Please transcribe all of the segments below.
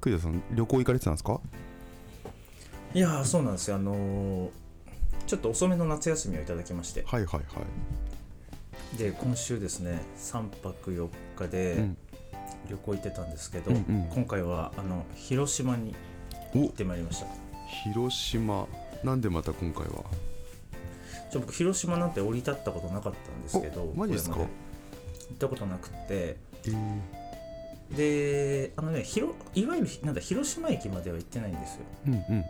栗田さん旅行行かれてたんですか？いやーそうなんですよ。あのーちょっと遅めの夏休みをいただきまして。はいはいはい。で今週ですね3泊4日でうん。旅行行ってたんですけど、うんうん。今回はあの広島に行ってまいりました。広島。なんでまた今回は？ちょ僕広島なんて降り立ったことなかったんですけどおマジですか？これま行ったことなくて。えー、であのね広いわゆるなんだ広島駅までは行ってないんですよ。うんうん。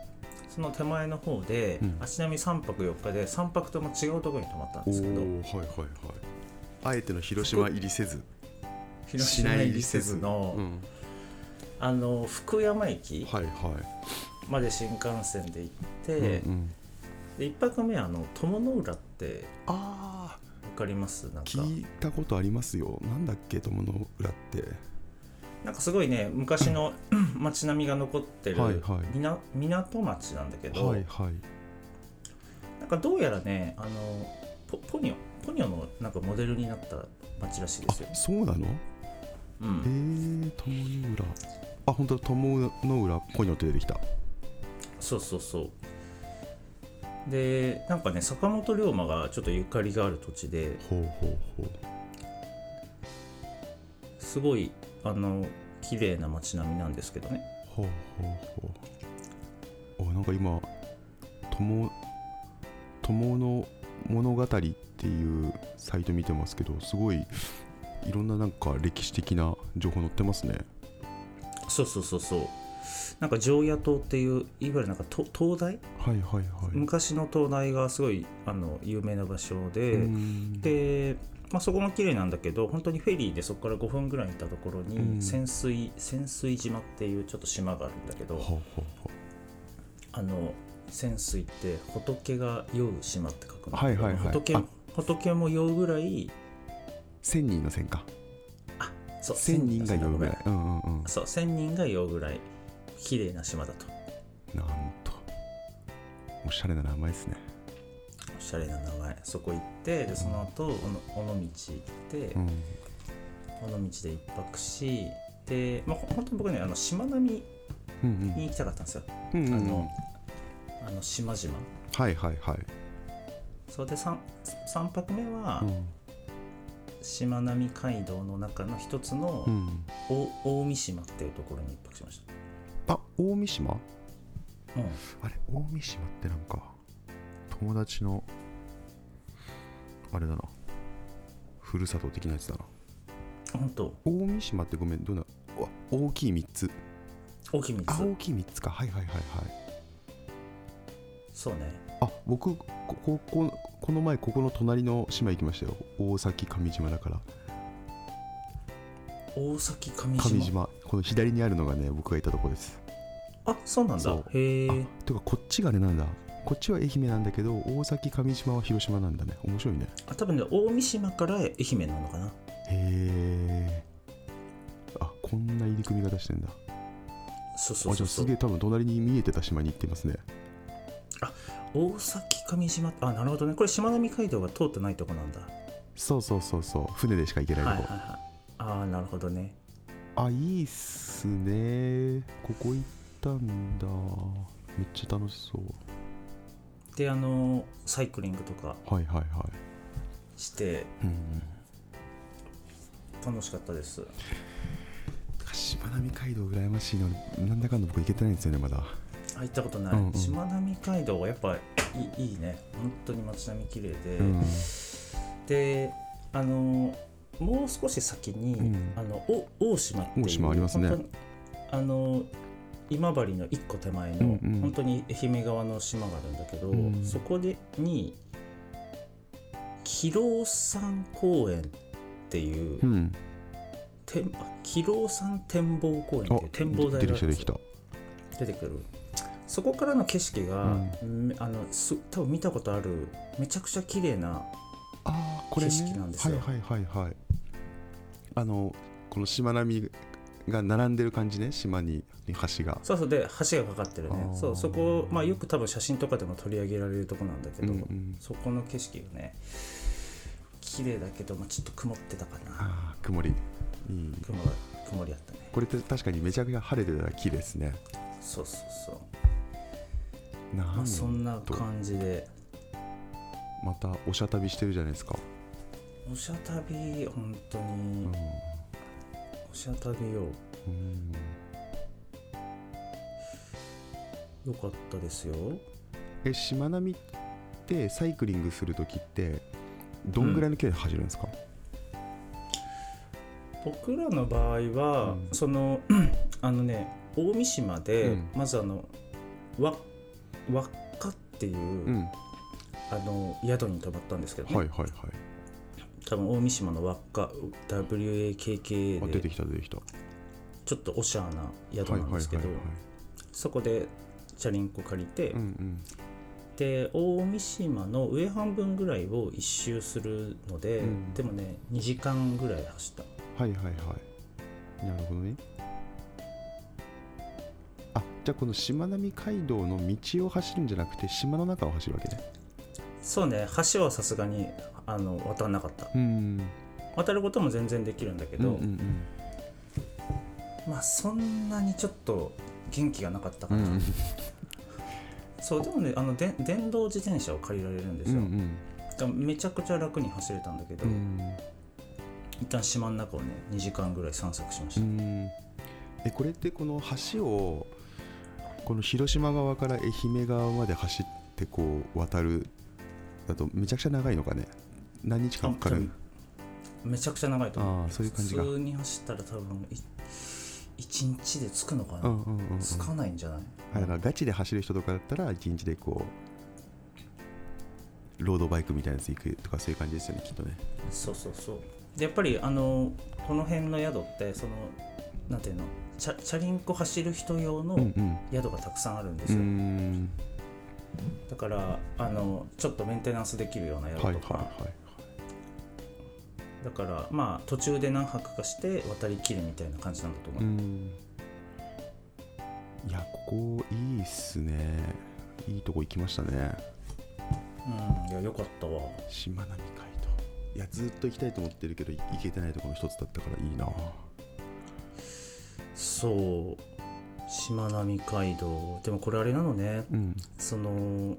その手前の方で、うん。あちなみに3泊4日で3泊とも違うところに泊まったんおですけど。おはいはいはい。あえての広島入りせず。広島入りせず。の、うん、あの福山駅まで新幹線で行って、うんうん、で1泊目はあの友の浦ってああ分かります？なんか。聞いたことありますよ。なんだっけ友の裏ってなんかすごいね昔の 街並みが残ってる、はいはい。みな港町なんだけど、はいはい。なんかどうやらねあのポポニョポニョのなんかモデルになった町らしいですよ、そうなの？えうん、ー、友の裏あ本当だ友の裏ポニョって出てきた。そうそうそう。でなんかね坂本龍馬がちょっとゆかりがある土地でほうほうほう。すごいあの綺麗な街並みなんですけどね。ほうほうほう。あなんか今友友の物語っていうサイト見てますけどすごいいろんななんか歴史的な情報載ってますね。そうそうそうそう。なんか常夜灯っていういわゆるなんかと灯台？はいはいはい。昔の灯台がすごいあの有名な場所で、で、まあ、そこも綺麗なんだけど本当にフェリーでそこから5分ぐらい行ったところうん。に潜水、潜水島っていうちょっと島があるんだけどほうほうほあの潜水って仏が酔う島って書くんだけど、はいはいはい。仏あ仏も酔うぐらい千人の千か。そう千人が酔うぐらい。うんうんうん。そう千人が酔うぐらい綺麗な島だと。なんと。おしゃれな名前ですね。おしゃれな名前そこ行ってでその後尾尾道行って、うん。尾道で一泊しで、まあ、ほ本当に僕ねあのしまなみうんに行きたかったんですよ、うんあのあの島々。はいはいはい。それで 3, 三泊目は、うん。しまなみ海道の中の一つの、うん。お大三島っていうところに一泊しましあ大三島？た、うん、あれ大三島ってなんか友達のあれだな。ふるさと的なやつだな。本当大三島ってごめんどんなうわ大きい3つ。大きい3つ？あ大きい3つか。はいはいはいはい。そうね。あ僕ここここの前ここの隣の島行きましたよ。大崎上島だから。大崎上島？上島。この左にあるのがね僕がいたとこです。あそうなんだ。そう。へえあてかこっちがあれなんだこっちは愛媛なんだけど大崎上島は広島なんだね。面白いね。あ多分ね大三島から愛媛なのかな。へえあこんな入り組み方してんだ。そうそうあじゃあそうそうすげえ多分隣に見えてた島に行ってますね。大崎上島あなるほどね。これしまなみ海道が通ってないとこなんだ。そうそうそうそう。船でしか行けないとこ、はいはいはい。ああなるほどね。あいいっすね。ここ行ったんだ。めっちゃ楽しそうであのサイクリングとかはいはいはい。してうん楽しかったです。しまなみ海道羨ましいの。になんだかんだ僕行けてないんですよねまだ。あ行ったことない、うんうん。しまなみ海道はやっぱいいいいね。本当に街並み綺麗で、うんであのもう少し先に、うん。あのお大島っていう大島ありますね。あの今治の一個手前の、うんうん。本当に愛媛側の島があるんだけど、うん。そこでに広尾山公園っていう、うん。て広尾山展望公園ってあいう展望台出が出てくる。そこからの景色が、うん。あのす多分見たことあるめちゃくちゃ綺麗な景色なんですよ。はいはいはいはい。あのこのしまなみが並んでる感じね島にに橋が。そうそうで橋がかかってるね。そうそこ、まあ、よく多分写真とかでも取り上げられるとこなんだけど、うんうん。そこの景色がね綺麗だけど、まあ、ちょっと曇ってたかな。ああ曇り。いい雲が曇りやったね。これって確かにめちゃくちゃ晴れてたら綺麗ですね。そうそうそう、なんまあ、そんなと感じで。またおしゃ旅してるじゃないですか。おしゃ旅本当に。うんおしゃ旅よう。ん。よかったですよ。えしまなみってサイクリングするときってどんぐらいの距離走るんですか、僕らの場合は、うん。その あのね大三島で、うん。まずあのわ輪っかっていう、うん。あの宿に泊まったんですけどね、はいはいはい多分大三島の輪っか WAKK であ出てきた出てきた。ちょっとおしゃーな宿なんですけど、はいそこでチャリンコ借りて、うんうん。で大三島の上半分ぐらいを一周するので、うん。でもね2時間ぐらい走った。はいはいはい。なるほどね。あじゃあこのしまなみ海道の道を走るんじゃなくて島の中を走るわけね。そうね橋はさすがにあの渡らなかった。うん。渡ることも全然できるんだけど、うんうんまあそんなにちょっと元気がなかったかな、うん。うんそうでもねあので電動自転車を借りられるんですよ、うんだからめちゃくちゃ楽に走れたんだけど、うん。一旦島の中をね2時間ぐらい散策しました、うん。えこれってこの橋をこの広島側から愛媛側まで走ってこう渡るだとめちゃくちゃ長いのかね？何日間かかる？めちゃくちゃ長いと思う。ああそういう感じが普通に走ったら多分い1日で着くのかな、うんうんうんうん。着かないんじゃない、あだからガチで走る人とかだったら一日でこうロードバイクみたいなやつ行くとかそういう感じですよねきっとね。そうそうそう。でやっぱりあのこの辺の宿ってそのなんていうの？チャチャリンコ走る人用のうんうん。宿がたくさんあるんでうすよ、ん。だからあのちょっとメンテナンスできるような宿とか、はいはいはいだからまあ途中で何泊かして渡りきるみたいな感じなんだと思う、うん。いやここいいっすね。いいとこ行きましたね。うん、いやよかったわ。しまなみ海道いやずっと行きたいと思ってるけど行けてないところの一つだったからいいな。そう。しまなみ海道。でもこれあれなのね。うん。その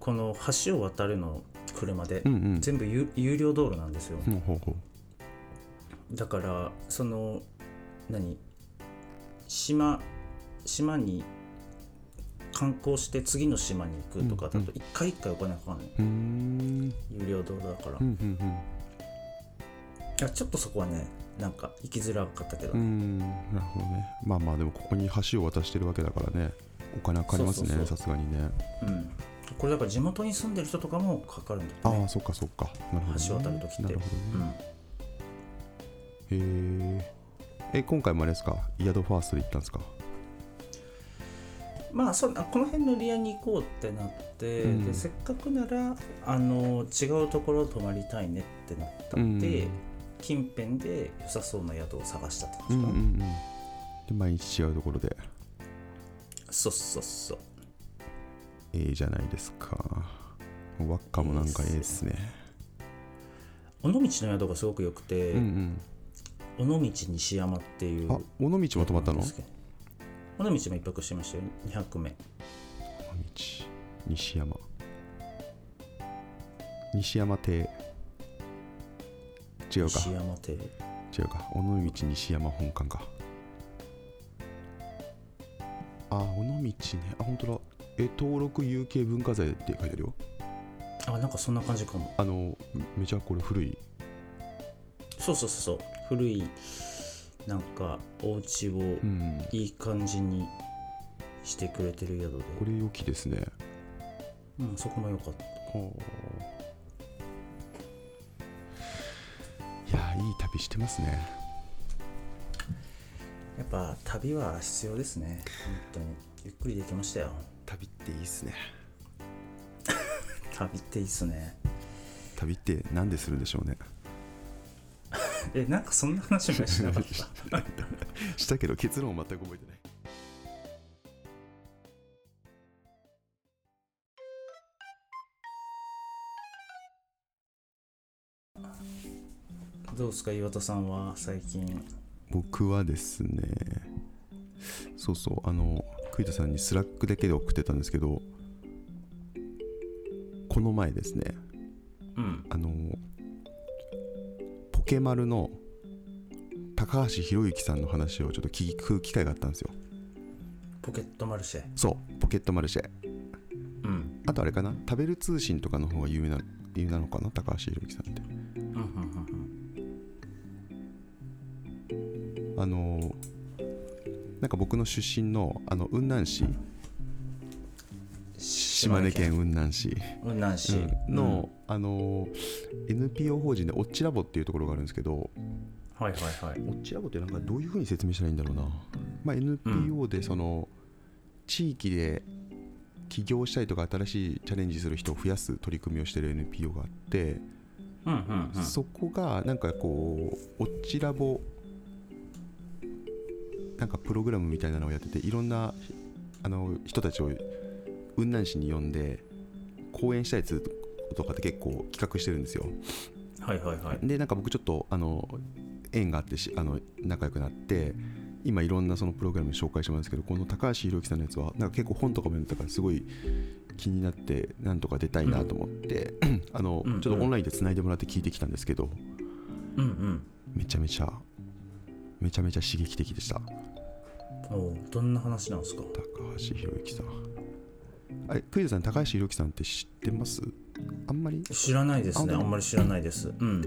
この橋を渡るの車で、うんうん。全部有有料道路なんですよ、ほうほうほだからその何？島島に観光して次の島に行くとかだうんと一回一回お金かかるのよううーん。有料道路だから、いうんうん。やちょっとそこはねなんか行きづらかったけど、うんうん。なるほどね。まあまあでもここに橋を渡してるわけだからね。お金はかかりますねさすがにね。うんこれだから地元に住んでる人とかもかかるんだあよね。あそっかそっか。なるほど、ね、橋渡る時って。なるほどね、うん。へええ今回もあれですか？イヤドファーストで行ったんですか？まあそこの辺のリアに行こうってなって、うん。でせっかくならあの違うところ泊まりたいねってなったんで、うん。近辺で良さそうな宿を探したってうんうん感じかな、うん。で毎日違うところで。そうそうそうええじゃないですか。輪っかもなんかええっすね。尾道の宿がすごく良くて、うん尾道西山っていううんあ尾道も泊まったの？尾道も一泊してましたよ。2泊目。道西山。西山邸。違うか。西山邸。違うか。尾道西山本館か。あ尾道ね。あ本当だえ登録有形文化財って書いてあるよ。あなんかそんな感じかも。あのめちゃこれ古い。そうそうそうそう。古いなんかお家をうん。いい感じにしてくれてる宿で、これ良きですね。うん、そこも良かった。いやいい旅してますね。やっぱ旅は必要ですね。本当に。ゆっくりできましたよ旅っていいっすね。旅っていいっすね。旅って何でするんでしょうね。えなんかそんな話もしなかった？したけど結論を全く覚えてない。どうですか岩田さんは最近？僕はですねそうそうあの栗田さんに Slack だけで送ってたんですけどこの前ですねうん。あのポケマルの高橋博之さんの話をちょっと聞く機会があったんですよ。ポケットマルシェ。そうポケットマルシェ。うん。あとあれかな食べる通信とかの方が有名な有名なのかな高橋博之さんって。うんうんうん。あのなんか僕の出身のあの雲南市。島根県。雲南市、雲南市。うん。の、あの NPO 法人でオッチラボっていうところがあるんですけど。うんはいはいはい。オッチラボってなんかどういうふうに説明したらいいんだろうな、まあ、NPO でその、地域で起業したりとか新しいチャレンジする人を増やす取り組みをしてる NPO があって、うんうんうん。そこがなんかこうオッチラボなんかプログラムみたいなのをやってていろんなあの人たちを雲南市に呼んで講演したりするとかって結構企画してるんですよ。はいはいはい。でなんか僕ちょっとあの縁があってしあの仲良くなって今いろんなそのプログラム紹介してますけどこの高橋宏樹さんのやつはなんか結構本とかも読んでたからすごい気になってなんとか出たいなと思って、あのうん。うんちょっとオンラインでつないでもらって聞いてきたんですけどうんうん。めちゃめちゃめちゃめちゃ刺激的でした。おうどんな話なんですか？高橋宏之さん。あれクイズさん高橋宏樹さんって知ってます？あんまり？知らないですね。ああんまり知らないです。うん。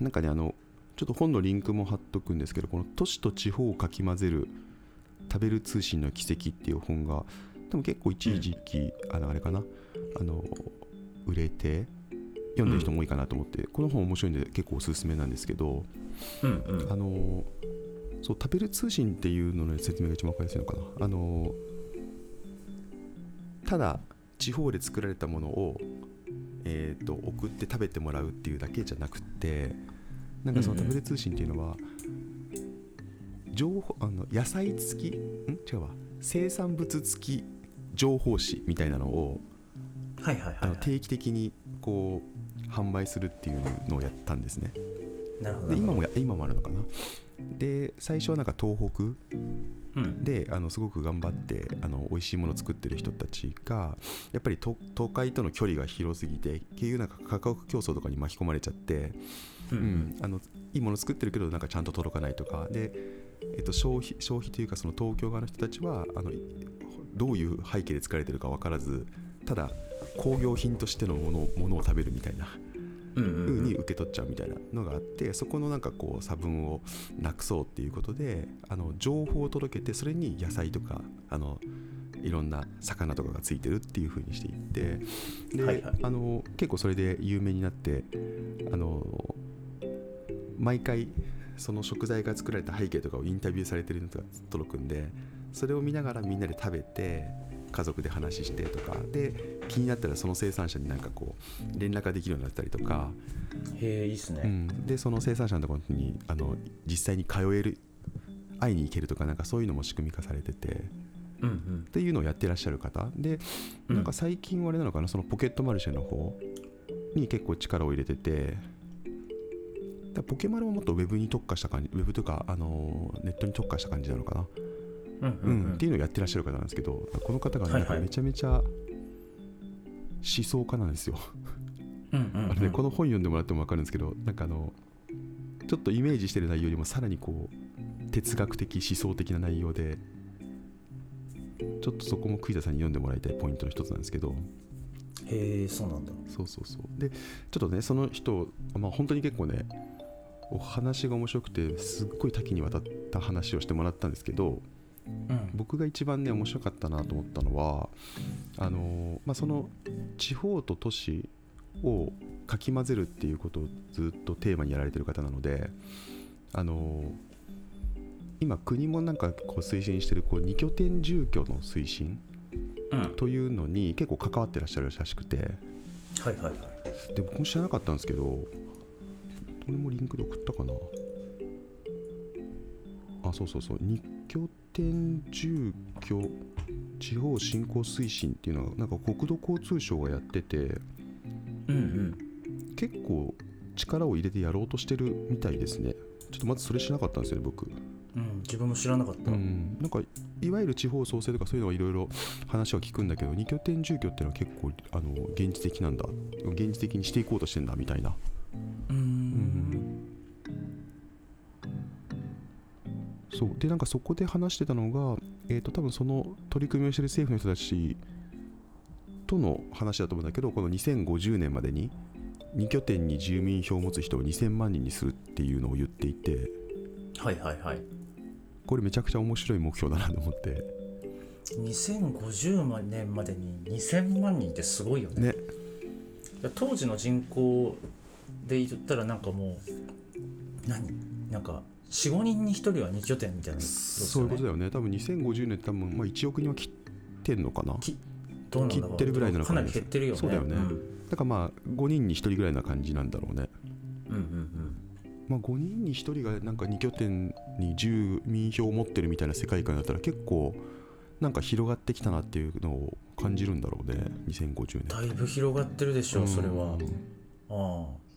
なんかねあのちょっと本のリンクも貼っとくんですけどこの「都市と地方をかき混ぜる食べる通信の奇跡」っていう本がでも結構一時期、あのあれかな？あの売れて読んでる人も多いかなと思って、この本面白いんで結構おすすめなんですけどうんうん。あのそう食べる通信っていうのの説明が一番分かりやすいのかな。あのただ地方で作られたものを、えー、と送って食べてもらうっていうだけじゃなくてなんかそのうんうん。食べる通信っていうのは、情報あの野菜付き？ん？違うわ。生産物付き情報誌みたいなのをはいはいあのは定期的にこう販売するっていうのをやったんですね。いなるほど。で今もや今もあるのかなで最初はなんか東北うん。であのすごく頑張ってあの美味しいものを作ってる人たちがやっぱり都都会との距離が広すぎて結局なんか価格競争とかに巻き込まれちゃって、ううん。んあのいいもの作ってるけどなんかちゃんと届かないとか。で、えっと、消費消費というかその東京側の人たちはあのどういう背景で作られてるか分からずただ工業品としてのものものを食べるみたいな風うんに受け取っちゃうみたいなのがあってそこのなんかこう差分をなくそうっていうことであの情報を届けてそれに野菜とかあのいろんな魚とかがついてるっていう風にしていってで、はいはい。あの結構それで有名になってあの毎回その食材が作られた背景とかをインタビューされてるのが届くんでそれを見ながらみんなで食べて家族で話してとかで気になったらその生産者になんかこう連絡ができるようになったりとか、へえいいっすね。うん、でその生産者のところにあの実際に通える会いに行けるとかなんかそういうのも仕組み化されてて。うんうん。っていうのをやってらっしゃる方。でうん。なんか最近はあれなのかなそのポケットマルシェの方に結構力を入れてて。だポケマルももっとウェブに特化した感じウェブとか、あのネットに特化した感じなのかな、っていうのをやってらっしゃる方なんですけどこの方がなんかめちゃめちゃ思想家なんですよ、あれねこの本読んでもらっても分かるんですけどなんかあのちょっとイメージしてる内容よりもさらにこう哲学的思想的な内容でちょっとそこも栗田さんに読んでもらいたいポイントの一つなんですけど。へえそうなんだ。そうそうそう。でちょっとねその人まあ本当に結構ねお話が面白くてすっごい多岐にわたった話をしてもらったんですけどうん。僕が一番ね面白かったなと思ったのはあの、まあ、その地方と都市をかき混ぜるっていうことをずっとテーマにやられてる方なのであの今国もなんかこう推進してるこう2拠点住居の推進うん。というのに結構関わってらっしゃるらしくてはいはいはい。で僕も知らなかったんですけどこれもリンクで送ったかな。あそうそうそう。日拠点住居地方振興推進っていうのはなんか国土交通省がやっててうんうん。結構力を入れてやろうとしてるみたいですね。ちょっとまずそれ知らなかったんですよね僕。うん、自分も知らなかった、うん、なんかいわゆる地方創生とかそういうのはいろいろ話は聞くんだけど二拠点住居っていうのは結構あの現実的なんだ。現実的にしていこうとしてんだみたいな、そう。でなんかそこで話してたのが、えー、と多分その取り組みをしてる政府の人たちとの話だと思うんだけどこの2050年までに2拠点に住民票を持つ人を2000万人にするっていうのを言っていてはいはいはい。これめちゃくちゃ面白い目標だなと思って。2050年までに2000万人ってすごいよね。ね。当時の人口で言ったらなんかもう何？なんか45人に1人は2拠点みたいなそういうことだよね。多分2050年って多分、まあ、1億人は切ってんのかな？どうな切ってるぐらいなのかなかなり減ってるよね。そうだよね。ん。だからまあ5人に1人ぐらいな感じなんだろうね。うんうんまあ、5人に1人がなんか2拠点に住民票を持ってるみたいな世界観だったら結構なんか広がってきたなっていうのを感じるんだろうね。2050年だいぶ広がってるでしょうそれは。うん。あそうそうあ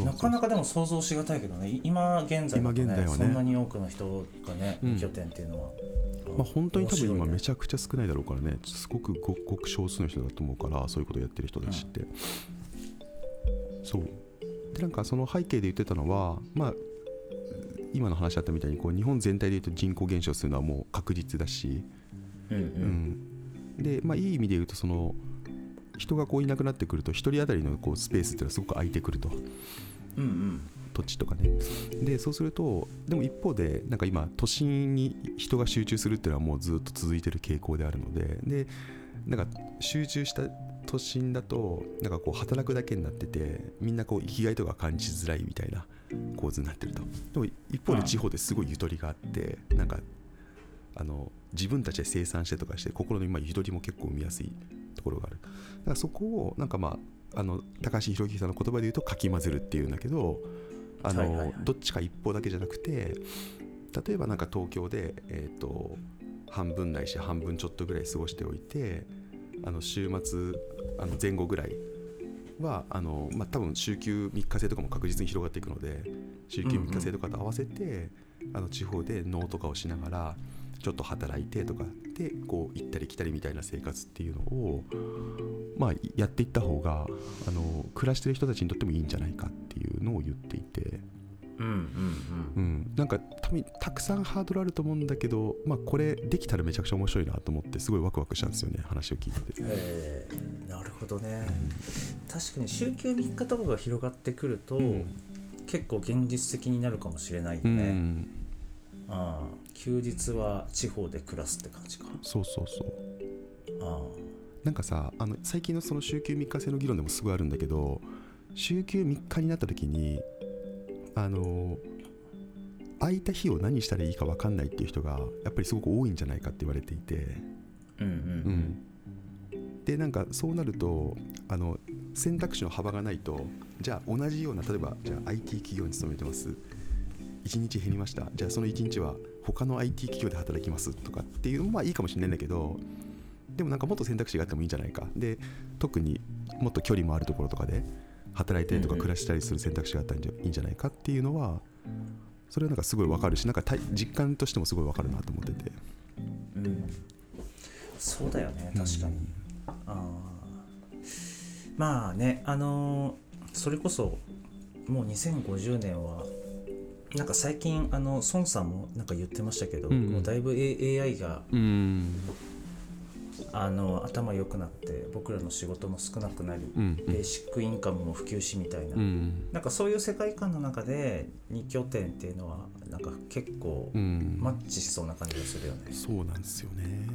なかなかでも想像しがたいけどね。今現在だと今現在はね。そんなに多くの人がねうん。2拠点っていうのは、まあ、本当に多分今めゃちゃくちゃ少ないだろうからね。すごくごくごく少数の人だと思うからそういうことをやってる人たちって、そう。でなんかその背景で言ってたのはまあ今の話あったみたいにこう日本全体で言うと人口減少するのはもう確実だし、うんううんん、で、まあ、いい意味で言うとその人がこういなくなってくると1人当たりのこうスペースっていうのはすごく空いてくると。うんうん土地とかね。でそうするとでも一方でなんか今都心に人が集中するっていうのはもうずっと続いてる傾向であるので。でなんか集中した都心だとなんかこう働くだけになっててみんなこう生きがいとか感じづらいみたいな構図になってると。でも一方で地方ですごいゆとりがあってなんかあの自分たちで生産してとかして心の今ゆとりも結構生みやすい。ところがある。だからそこをなんかまああの高橋宏樹さんの言葉で言うとかき混ぜるっていうんだけどあの、はいはいはい。どっちか一方だけじゃなくて例えばなんか東京で、えー、と半分ないし半分ちょっとぐらい過ごしておいてあの週末あの前後ぐらいはあの、まあ、多分週休3日制とかも確実に広がっていくので週休3日制とかと合わせて、あの地方で農とかをしながらちょっと働いてとかでこう行ったり来たりみたいな生活っていうのを、まあ、やっていった方があの暮らしてる人たちにとってもいいんじゃないかっていうのを言っていて。うんうんうん、なんかたくさんハードルあると思うんだけど、まあ、これできたらめちゃくちゃ面白いなと思ってすごいワクワクしたんですよね話を聞いてて。うん。えーなるほどね。確かに週休3日とかが広がってくると、うん。結構現実的になるかもしれないようね、ん、ああ休日は地方で暮らすって感じかそうそうそう。あなんかさあの最近のその週休3日制の議論でもすごいあるんだけど週休3日になった時にあの空いた日を何したらいいか分かんないっていう人がやっぱりすごく多いんじゃないかって言われていて、あうんうん。うん、でなんかそうなるとあの選択肢の幅がないとじゃあ同じような例えばじゃあ IT 企業に勤めてます。1日減りました。じゃあその1日は他の IT 企業で働きますとかっていうのもまあいいかもしれないんだけどでもなんかもっと選択肢があってもいいんじゃないか。で特にもっと距離もあるところとかで働いたりとかうんうん暮らしたりする選択肢があったらいいんじゃないかっていうのはそれはなんかすごいわかるしなんか体実感としてもすごいわかるなと思ってて。うん。そうだよね。確かに、ああまあねあのーそれこそもう2050年はなんか最近あの孫さんもなんか言ってましたけど、うんうん。もうだいぶ A- AI がうん。あの頭良くなって僕らの仕事も少なくなり、うんベーシックインカムも普及しみたいな、うん。なんかそういう世界観の中で2拠点っていうのはなんか結構うん。マッチしそうな感じがするよね、そうなんですよね。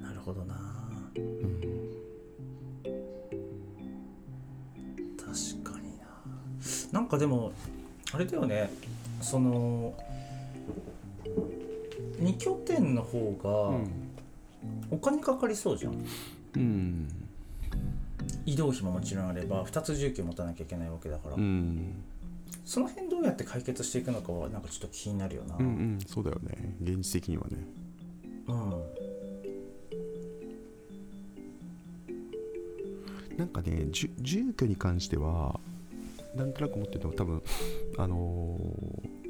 なるほどななんかでもあれだよね。その2拠点の方がお金かかりそうじゃん、うん。移動費ももちろんあれば2つ住居持たなきゃいけないわけだから、うん。その辺どうやって解決していくのかはなんかちょっと気になるよな。うんうん。そうだよね。現実的にはね。うん。なんかね住住居に関してはなんとなく思ってるのは多分あのー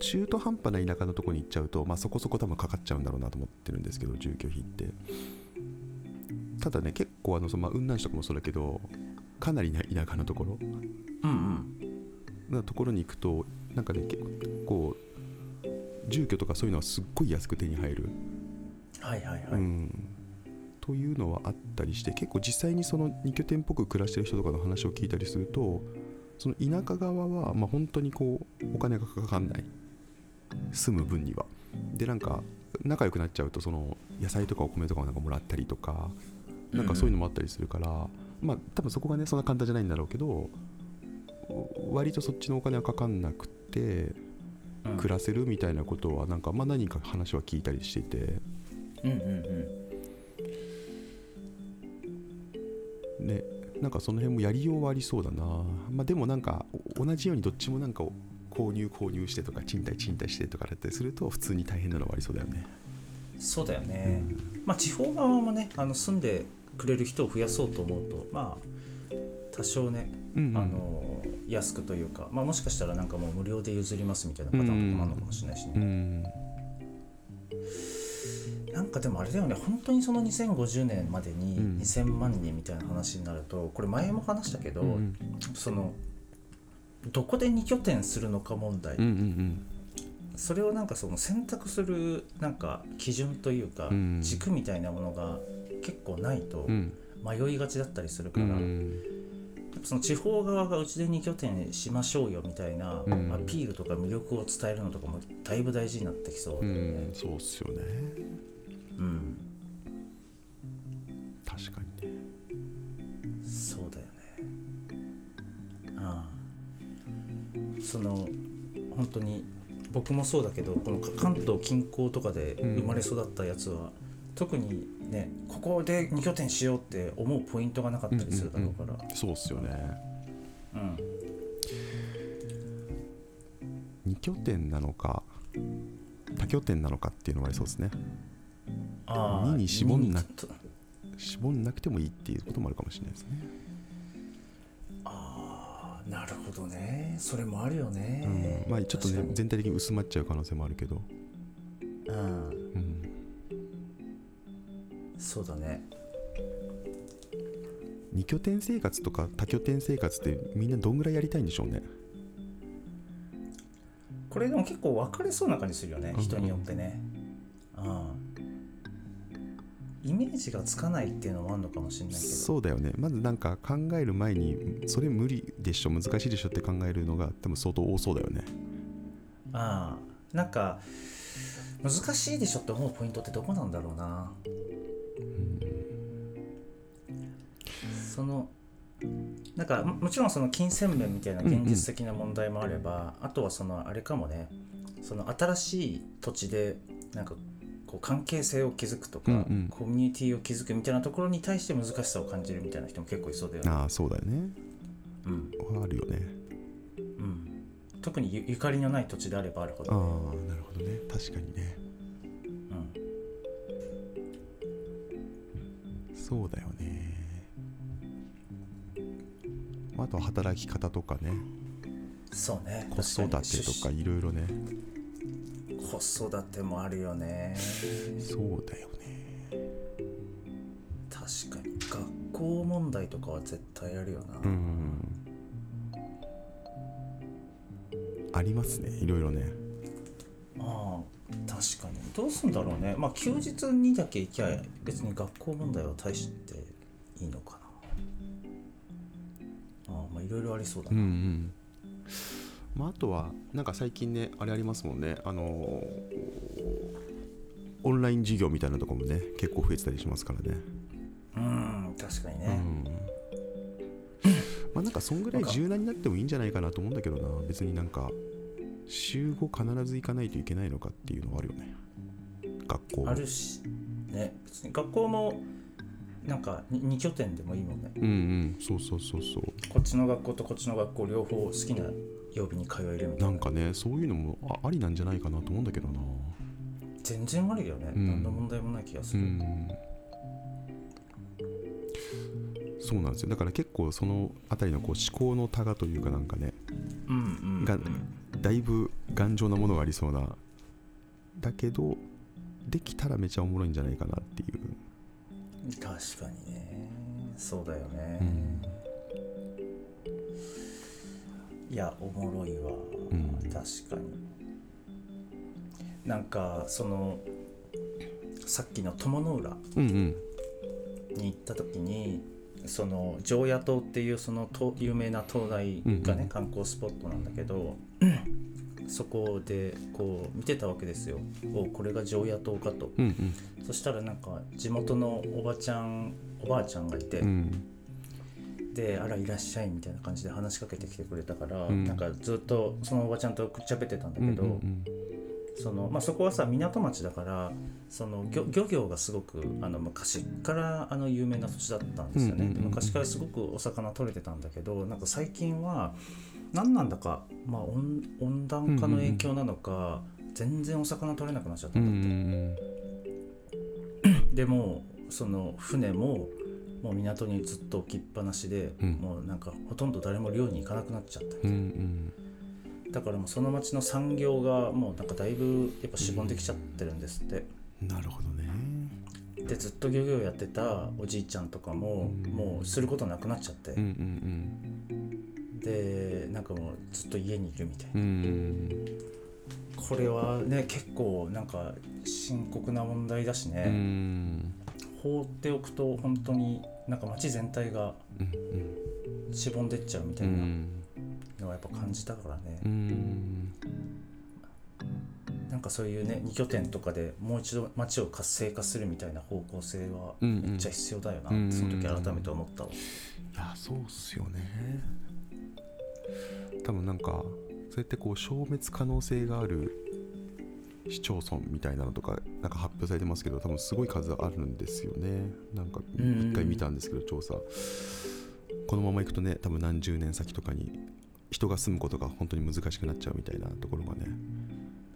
中途半端な田舎のとこに行っちゃうと、まあ、そこそこ多分かかっちゃうんだろうなと思ってるんですけど住居費って。ただね結構あのその、まあ、雲南市とかもそうだけどかなりな田舎のところ。うんうん。なところに行くとなんかね結構住居とかそういうのはすっごい安く手に入る、はいはいはい、うん、というのはあったりして結構実際にその2拠点っぽく暮らしてる人とかの話を聞いたりするとその田舎側はまあ本当にこうお金がかかんない。住む分には。でなんか仲良くなっちゃうとその野菜とかお米とかもなんかもらったりとかなんかそういうのもあったりするから、まあ多分そこがねそんな簡単じゃないんだろうけど割とそっちのお金はかかんなくてうん。暮らせるみたいなことはなんかまあ何人か話は聞いたりしていて。うんうんうんねなんかその辺もやりようはありそうだな。まあでもなんかお同じようにどっちもなんか購入購入してとか賃貸賃貸してとかだったりすると普通に大変なのはありそうだよね。そうだよね、まあ地方側もねあの住んでくれる人を増やそうと思うとまあ多少ね、うんうん。あの安くというか、まあ、もしかしたらなんかもう無料で譲りますみたいなパターンとかもあるのかもしれないしね、うんなんかでもあれだよね。本当にその2050年までにうん。2000万人みたいな話になるとこれ前も話したけど、うん。そのどこで2拠点するのか問題、うんうんそれをなんかその選択するなんか基準というか、うん。軸みたいなものが結構ないとうん。迷いがちだったりするうから、んその地方側がうちで2拠点しましょうよみたいな、うん。アピールとか魅力を伝えるのとかもだいぶ大事になってきそううだよね。ん。そうっすよねうん、確かにね。そうだよね。ああ。その本当に僕もそうだけどこの関東近郊とかで生まれ育ったやつは、特にねここで2拠点しようって思うポイントがなかったりするだろうから。そうっすよね。うん。2拠点なのか多拠点なのかっていうのもありそうですねああ二に絞んな二にと絞んなくてもいいっていうこともあるかもしれないですね。ああなるほどね。それもあるよね、うん、まあちょっとね全体的に薄まっちゃう可能性もあるけど、うん。うん、そうだね。2拠点生活とか多拠点生活ってみんなどんぐらいやりたいんでしょうね。これでも結構分かれそうな感じするよね。うん。人によってね。うんイメージがつかないっていうのもあるのかもしれないけど。そうだよね。まずなんか考える前にそれ無理でしょ難しいでしょって考えるのが多分相当多そうだよね。ああなんか難しいでしょって思うポイントってどこなんだろうな。そのなんかももちろんその金銭面みたいな現実的な問題もあれば、あとはそのあれかもね。その新しい土地でなんかこう関係性を築くとか、うんうん。コミュニティを築くみたいなところに対して難しさを感じるみたいな人も結構いそうだよね。ああそうだよね。うん。あるよね。うん、特にゆゆかりのない土地であればあるほああどね、なるほどね。確かにね。うん。そうだよね。あとは働き方とかね。そうね。子育てとかいろいろね子育てもあるよね。そうだよね。確かに学校問題とかは絶対あるよな、うん。ありますねいろいろね。ああ確かに。どうすんだろうね。まあ休日にだけ行きゃ別に学校問題は大していいのかな。ああまあいろいろありそうだうんうな、んまあ、あとはなんか最近ねあれありますもんねあのーオンライン授業みたいなところもね結構増えてたりしますからね。うん、確かにうね、ん。まあなんかそんぐらい柔軟になってもいいんじゃないかなと思うんだけどな。別になんか週5必ず行かないといけないのかっていうのはあるよね。学校。もあるしね。別に学校もなんか 2, 拠点でもいいもんね。うんうん。そうそうそうそう。こっちの学校とこっちの学校両方好きな曜日に通えるみたいな。なんかねそういうのもあありなんじゃないかなと思うんだけどな。全然ありだよね、うん。何の問題もない気がする、うん。そうなんですよ。だから結構その辺りのこう思考のタガというかなんかねうんうんうん。がだいぶ頑丈なものがありそうな。だけどできたらめちゃおもろいんじゃないかなっていう。確かにね。そうだよね、うんいやおもろいわ、うん。確かに。なんかそのさっきの友の浦うんうん。に行った時にその常夜島っていうそのと有名な灯台がね、うん観光スポットなんだけど、そこでこう見てたわけですよ。おこれが常夜島かと、うんうん。そしたらなんか地元のおばちゃんおばあちゃんがいて、うんで「あらいらっしゃい」みたいな感じで話しかけてきてくれたから、うん。なんかずっとそのおばちゃんとくっちゃべってたんだうんけど、うん。そのまあ、そこはさ港町だからその漁漁業がすごくあの昔からあの有名な土地だったんですよね、昔からすごくお魚取れてたんだけどなんか最近は何なんだか、まあ、温温暖化の影響なのか、全然お魚取れなくなっちゃったうんんうだって、ん。でもその船ももう港にずっと置きっぱなしで、うん。もうなんかほとんど誰も漁に行かなくなっちゃった。うんうん。だからもうその町の産業がもうなんかだいぶやっぱしぼんできちゃってるんですって、うんなるほどね。でずっと漁業やってたおじいちゃんとかも、うん。もうすることなくなっちゃって、うんうんでなんかもうずっと家にいるみたいな、うん。うんこれはね結構なんか深刻な問題だしうね、ん。放っておくと本当になんか町全体がうんしぼんでっちゃうみたいなうんのはやっぱ感じたからね、うんなんかそういうね2拠点とかでもう一度町を活性化するみたいな方向性はうんめっちゃ必要だよな、うん。その時改めて思ったわ、いやそうっすよね。多分なんかそうやってこう消滅可能性がある市町村みたいなのとかなんか発表されてますけど多分すごい数あるんですよね。なんかうん一回見たんですけど調査。このままいくとね多分何十年先とかに人が住むことが本当に難しくなっちゃうみたいなところがね。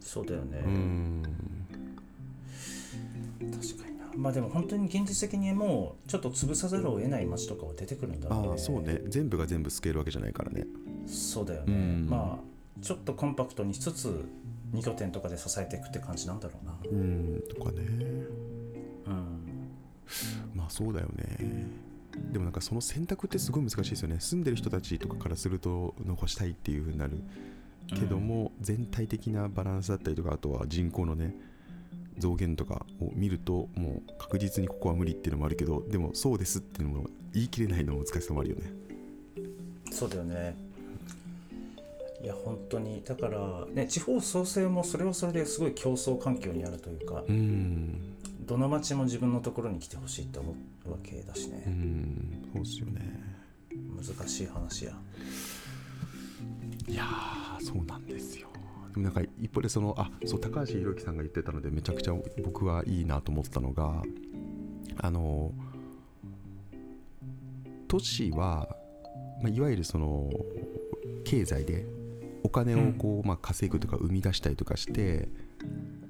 そうだよね、うん。確かにな。まあでも本当に現実的にもうちょっと潰さざるを得ない町とかは出てくるんだろうね。ああそうね。全部が全部救えるわけじゃないからね。そうだよね、うん。まあちょっとコンパクトにしつつ2拠点とかで支えていくって感じなんだろうな。うんとかね。うん。まあそうだよね。でもなんかその選択ってすごい難しいですよね。住んでる人たちとかからすると残したいっていう風になるけども、全体的なバランスだったりとかあとは人口のね増減とかを見るともう確実にここは無理っていうのもあるけどでもそうですっていうのも言い切れないのも難しさもあるよね。そうだよねいや本当に。だからね地方創生もそれはそれですごい競争環境にあるというか、うん。どの町も自分のところに来てほしいって思うわけだしうね、ん。そうっすよね。難しい話や。いやーそうなんですよ。でもなんか一方でそのあそう高橋宏樹さんが言ってたのでめちゃくちゃ僕はいいなと思ったのがあの都市は、まあ、いわゆるその経済でお金をこう、まあ、稼ぐとか生み出したりとかして、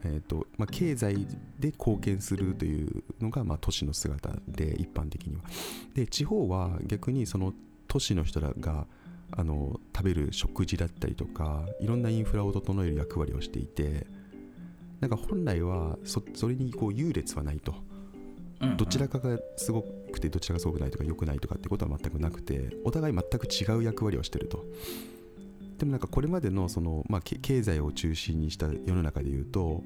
えーとまあ、経済で貢献するというのが、まあ、都市の姿で一般的には。で地方は逆にその都市の人らがあの食べる食事だったりとかいろんなインフラを整える役割をしていてなんか本来はそそれにこう優劣はないと。どちらかがすごくてどちらがすごくないとか良くないとかってことは全くなくてお互い全く違う役割をしてるとでもなんかこれまでのその、まあ、け経済を中心にした世の中で言うと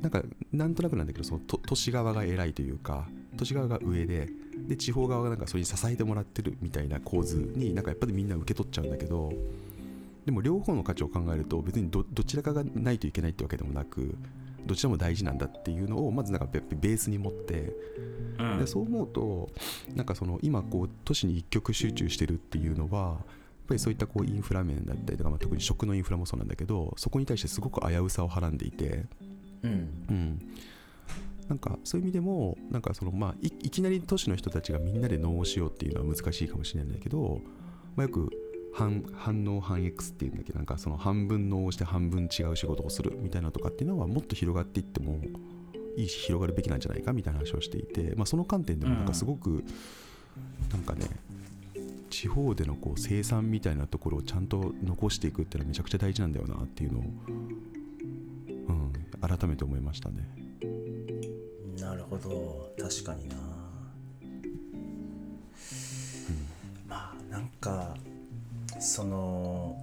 なんかなんとなくなんだけどその都都市側が偉いというか都市側が上でで地方側がなんかそれに支えてもらってるみたいな構図になんかやっぱりみんな受け取っちゃうんだけどでも両方の価値を考えると別にどどちらかがないといけないってわけでもなくどちらも大事なんだっていうのをまずなんかベベースに持ってうん。でそう思うとなんかその今こう都市に一極集中してるっていうのはぱりそういったこうインフラ面だったりとか、まあ、特に食のインフラもそうなんだけどそこに対してすごく危うさをはらんでいて、うん。うん、なんかそういう意味でもなんかその、まあ、いいきなり都市の人たちがみんなで農をしようっていうのは難しいかもしれないんだけど、まあ、よく反反応反 X っていうんだけどなんかその半分農をして半分違う仕事をするみたいなとかっていうのはもっと広がっていってもいいし広がるべきなんじゃないかみたいな話をしていて、まあ、その観点でもなんかすごく、なんかね地方でのこう生産みたいなところをちゃんと残していくっていうのはめちゃくちゃ大事なんだよなっていうのを、うん、改めて思いましたね。なるほど。確かにな、まあなんかその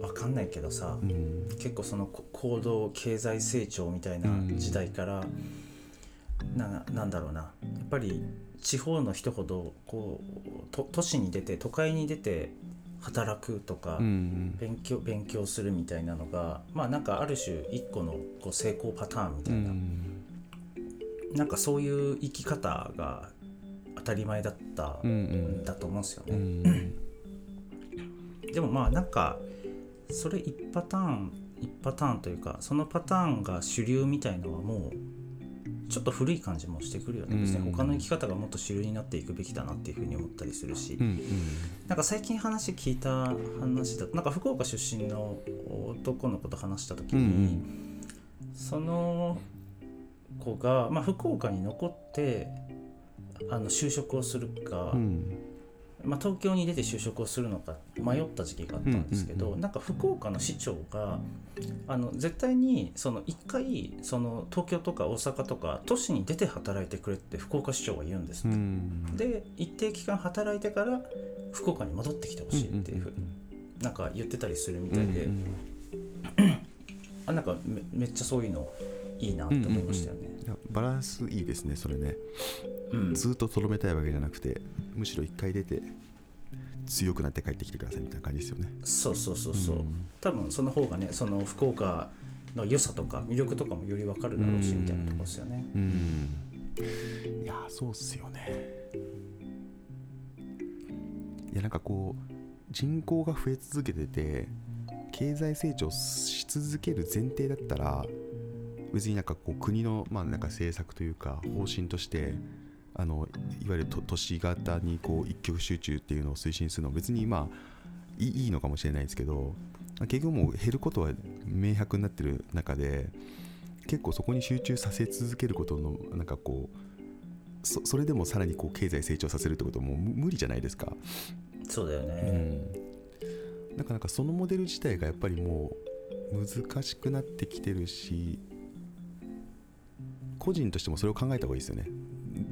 わかんないけどさ、うん。結構そのこ高度経済成長みたいな時代から、ななんだろうな。やっぱり地方の人ほどこうと都市に出て都会に出て働くとか、うん勉強勉強するみたいなのがまあなんかある種一個のこう成功パターンみたういな、んなんかそういう生き方が当たり前だったうんん。だと思うんですようね。ん。でもまあなんかそれ一パターン一パターンというかそのパターンが主流みたいのはもうちょっと古い感じもしてくるよね、うん。別に他の生き方がもっと主流になっていくべきだなっていうふうに思ったりするし、うんなんか最近話聞いた話だとなんか福岡出身の男の子と話した時に、うん。その子が、まあ、福岡に残ってあの就職をするか、うんまあ、東京に出て就職をするのか迷った時期があったんですけど、うんうんなんか福岡の市長があの絶対にその一回その東京とか大阪とか都市に出て働いてくれって福岡市長は言うんですうって、ん。で一定期間働いてから福岡に戻ってきてほしいっていうふうになんか言ってたりするみたいで、あなんかめめっちゃそういうのいいなって思いましたよね。いやバランスいいですねそれね。うん。ずっととどめたいわけじゃなくてむしろ一回出て強くなって帰ってきてくださいみたいな感じですよね。そうそうそうそう、うん。多分その方がねその福岡の良さとか魅力とかもより分かるだろうしうんみたいなところですよね。うん。いやそうっすよね。いやなんかこう人口が増え続けてて経済成長し続ける前提だったら別になんかこう国のまあなんか政策というか方針としてあのいわゆる都都市型にこう一極集中っていうのを推進するのは別にまあいいのかもしれないですけど結局もう減ることは明白になってる中で結構そこに集中させ続けることのなんかこうそそれでもさらにこう経済成長させるってことはもう無無理じゃないですか。そうだようね。ん、なんかなんかそのモデル自体がやっぱりもう難しくなってきてるし個人としてもそれを考えた方がいいですよね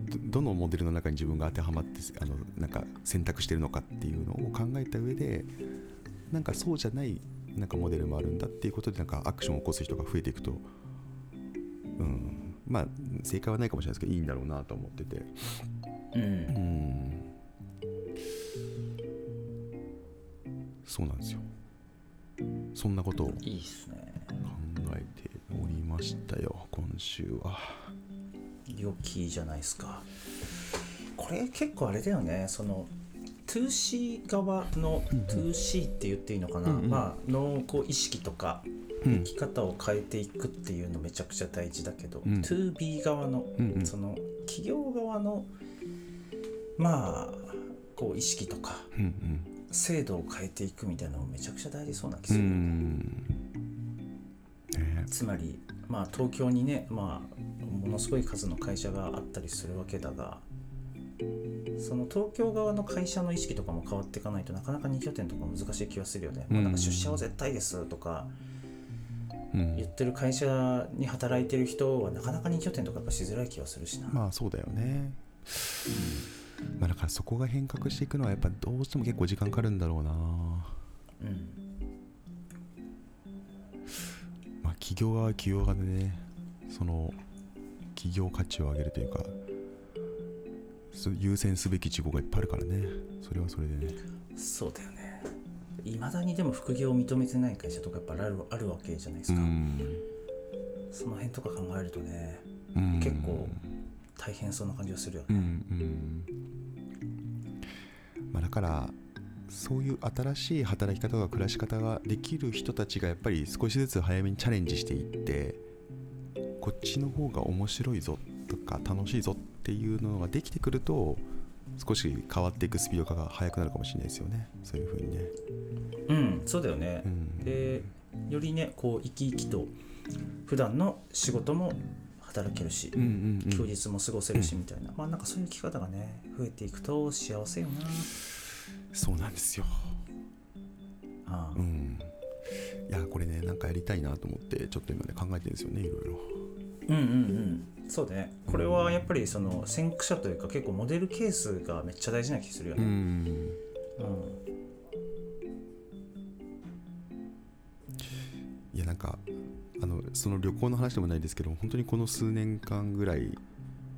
どどのモデルの中に自分が当てはまってあのなんか選択してるのかっていうのを考えた上でなんかそうじゃないなんかモデルもあるんだっていうことでなんかアクションを起こす人が増えていくと、うん、まあ正解はないかもしれないですけどいいんだろうなと思ってて。うん。うんそうなんですよ。そんなことを考。えておりましたよ今週は良きじゃないですか。これ結構あれだよね。その 2C 側の 2C って言っていいのかな、うんうん。まあのこう意識とかうん。生き方を変えていくっていうのめちゃくちゃ大事だけど、うん。2B 側のうんうん。その企業側のまあこう意識とかうん制度を変えていくみたいなのもめちゃくちゃ大事そうな気うんうする、ん。ね。つまりまあ東京にねまあものすごい数の会社があったりするわけだがその東京側の会社の意識とかも変わっていかないとなかなか2拠点とか難しい気がするよね、まあなんか出社は絶対ですとかうん。言ってる会社に働いてる人はなかなか2拠点とかやっぱしづらい気がするしな、まあそうだよね。まあだからそこが変革していくのはやっぱどうしても結構時間かかるんだろうな。うん。まあ企業側は企業側でねその企業価値を上げるというかそ優先すべき事項がいっぱいあるからね。それはそれでね。そうだよね。いまだにでも副業を認めてない会社とかやっぱあるあるわけじゃないですか、うん。その辺とか考えるとねうん。結構大変そうな感じがするよね。うんうん。まあだからそういう新しい働き方が暮らし方ができる人たちがやっぱり少しずつ早めにチャレンジしていってこっちの方が面白いぞとか楽しいぞっていうのができてくると少し変わっていくスピードが速くなるかもしれないですよね。そういう風にね、うんそうだよね。う、ん、でよりねこう生き生きと普段の仕事も働けるし、うんうんうん。休日も過ごせるしみたいな、まあなんかそういう生き方がね増えていくと幸せよな。そうなんですよ。ああ。うん。いやこれねなんかやりたいなと思ってちょっと今ね考えてるんですよねいろいろう。んうんうん。そうだね。これはやっぱりその先駆者というか結構モデルケースがめっちゃ大事な気するようね、んうん。いやなんかあのその旅行の話でもないですけど本当にこの数年間ぐらい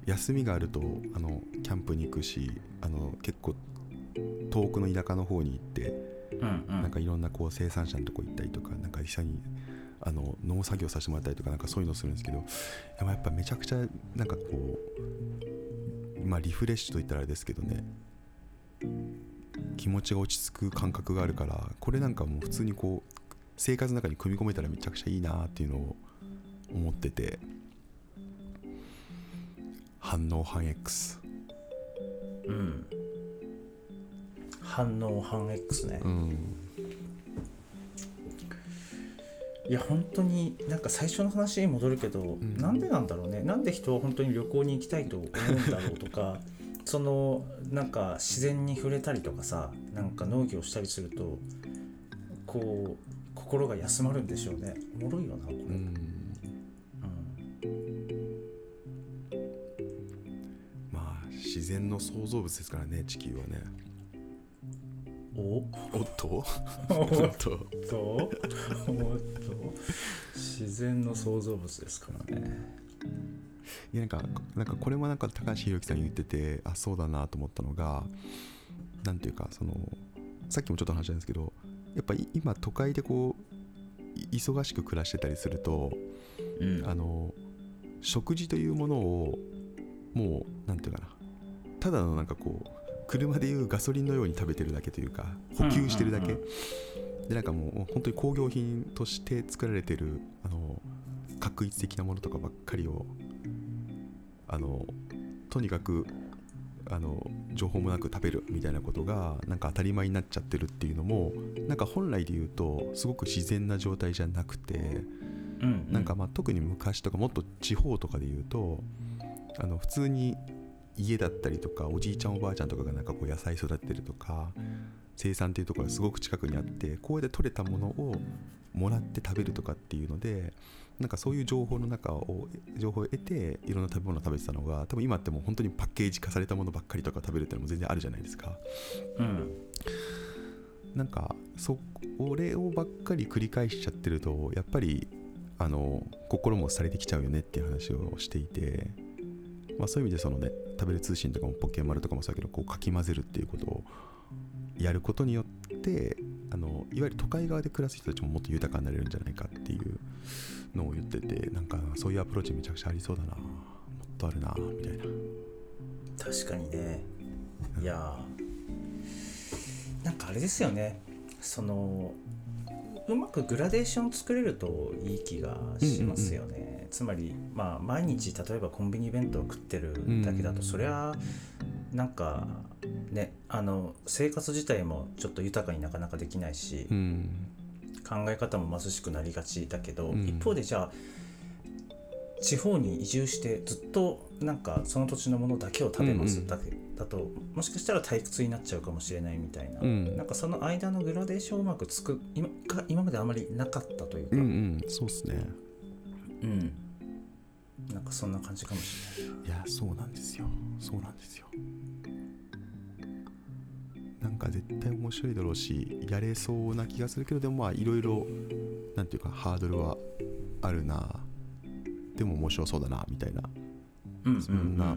休みがあるとあのキャンプに行くしあの結構遠くの田舎の方に行ってうんうん。なんかいろんなこう生産者のとこ行ったりとかなんか一緒にあの農作業させてもらったりとかなんかそういうのするんですけどでもやっぱめちゃくちゃなんかこうまあリフレッシュといったらあれですけどね気持ちが落ち着く感覚があるからこれなんかもう普通にこう生活の中に組み込めたらめちゃくちゃいいなっていうのを思ってて反応反 X うん。反応反 X ね、うんいや本当になんか最初の話に戻るけど、ん。なんでなんだろうね。なんで人は本当に旅行に行きたいと思うんだろうとか そのなんか自然に触れたりとかさなんか農業したりするとこう心が休まるんでしょうね。おもろいよなこれ、うん。うん。まあ自然の創造物ですからね地球はねお？おっと？おおっっと？とおっと？自然の創造物ですからね。いやなんかなんかこれもなんか高橋宏樹さん言っててあそうだなと思ったのがなんていうかそのさっきもちょっと話したんですけどやっぱり今都会でこうい忙しく暮らしてたりするとうん。あの食事というものをもうなんていうかな。ただのなんかこう車でいうガソリンのように食べてるだけというか補給してるだけ、うんうんでなんかもう本当に工業品として作られてるあの画一的なものとかばっかりをあのとにかくあの情報もなく食べるみたいなことがなんか当たり前になっちゃってるっていうのもなんか本来で言うとすごく自然な状態じゃなくてうん。なんかまあ特に昔とかもっと地方とかで言うとあの普通に家だったりとかおじいちゃんおばあちゃんとかがなんかこう野菜育ててるとか生産っていうところがすごく近くにあってこうやって取れたものをもらって食べるとかっていうのでなんかそういう情報の中を情報を得ていろんな食べ物を食べてたのが多分今ってもう本当にパッケージ化されたものばっかりとか食べるっていうのも全然あるじゃないですか。うんなんかそれをばっかり繰り返しちゃってるとやっぱりあの心もされてきちゃうよねっていう話をしていて、まあ、そういう意味でそのね食べる通信とかもポケマルとかもそうだけどこうかき混ぜるっていうことをやることによってあのいわゆる都会側で暮らす人たちももっと豊かになれるんじゃないかっていうのを言っててなんかそういうアプローチめちゃくちゃありそうだな。もっとあるなみたいな。確かにね。いやー。なんかあれですよね。そのうまくグラデーション作れるといい気がしますよね、つまりまあ毎日例えばコンビニ弁当を食ってるだけだと、うん。そりゃなんかねあの生活自体もちょっと豊かになかなかできないし、うん。考え方も貧しくなりがちだけど、うん。一方でじゃあ地方に移住してずっとなんかその土地のものだけを食べますうんうん。だけだともしかしたら退屈になっちゃうかもしれないみたいな、うん。なんかその間のグラデーションをうまくつく今が今まであまりなかったというか、うんうん。そうっすねうん。なんかそんな感じかもしれないいやそうなんですよ。そうなんですよ。なんか絶対面白いだろうしやれそうな気がするけどでもまあいろいろなんていうかハードルはあるな。でも面白そうだなみたいな。うん。そんな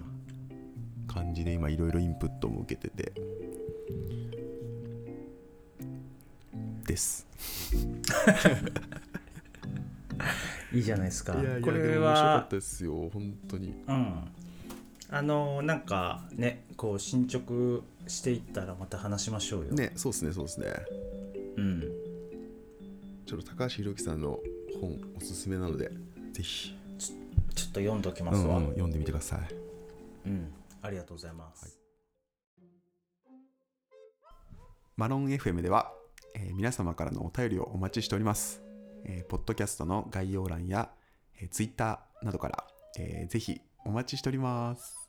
感じで今いろいろインプットも受けてて。です いいじゃないですか。いやいやこれでも面白かはったですよ本当に。うん。あのなんかねこう進捗していったらまた話しましょうよ、ねそうですねそうですね。うん。ちょっと高橋宏樹さんの本おすすめなのでぜひ、ちょっと読んどきまうんすわ、うん読んでみてください。うん、ありがとうございます。マロン FM では、えー皆様からのお便りをお待ちしております。えーポッドキャストの概要欄や、えー、Twitter などから、えーぜひお待ちしております。